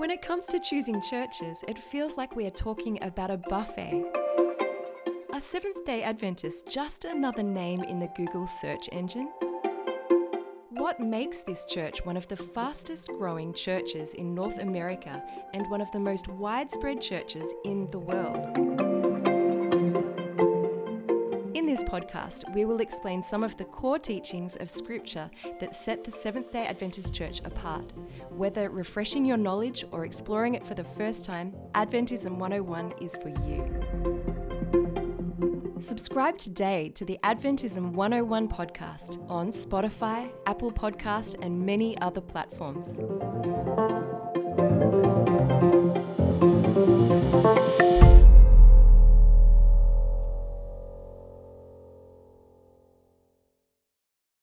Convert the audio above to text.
When it comes to choosing churches, it feels like we are talking about a buffet. Are Seventh day Adventists just another name in the Google search engine? What makes this church one of the fastest growing churches in North America and one of the most widespread churches in the world? In this podcast, we will explain some of the core teachings of Scripture that set the Seventh day Adventist Church apart. Whether refreshing your knowledge or exploring it for the first time, Adventism 101 is for you. Subscribe today to the Adventism 101 podcast on Spotify, Apple Podcast, and many other platforms.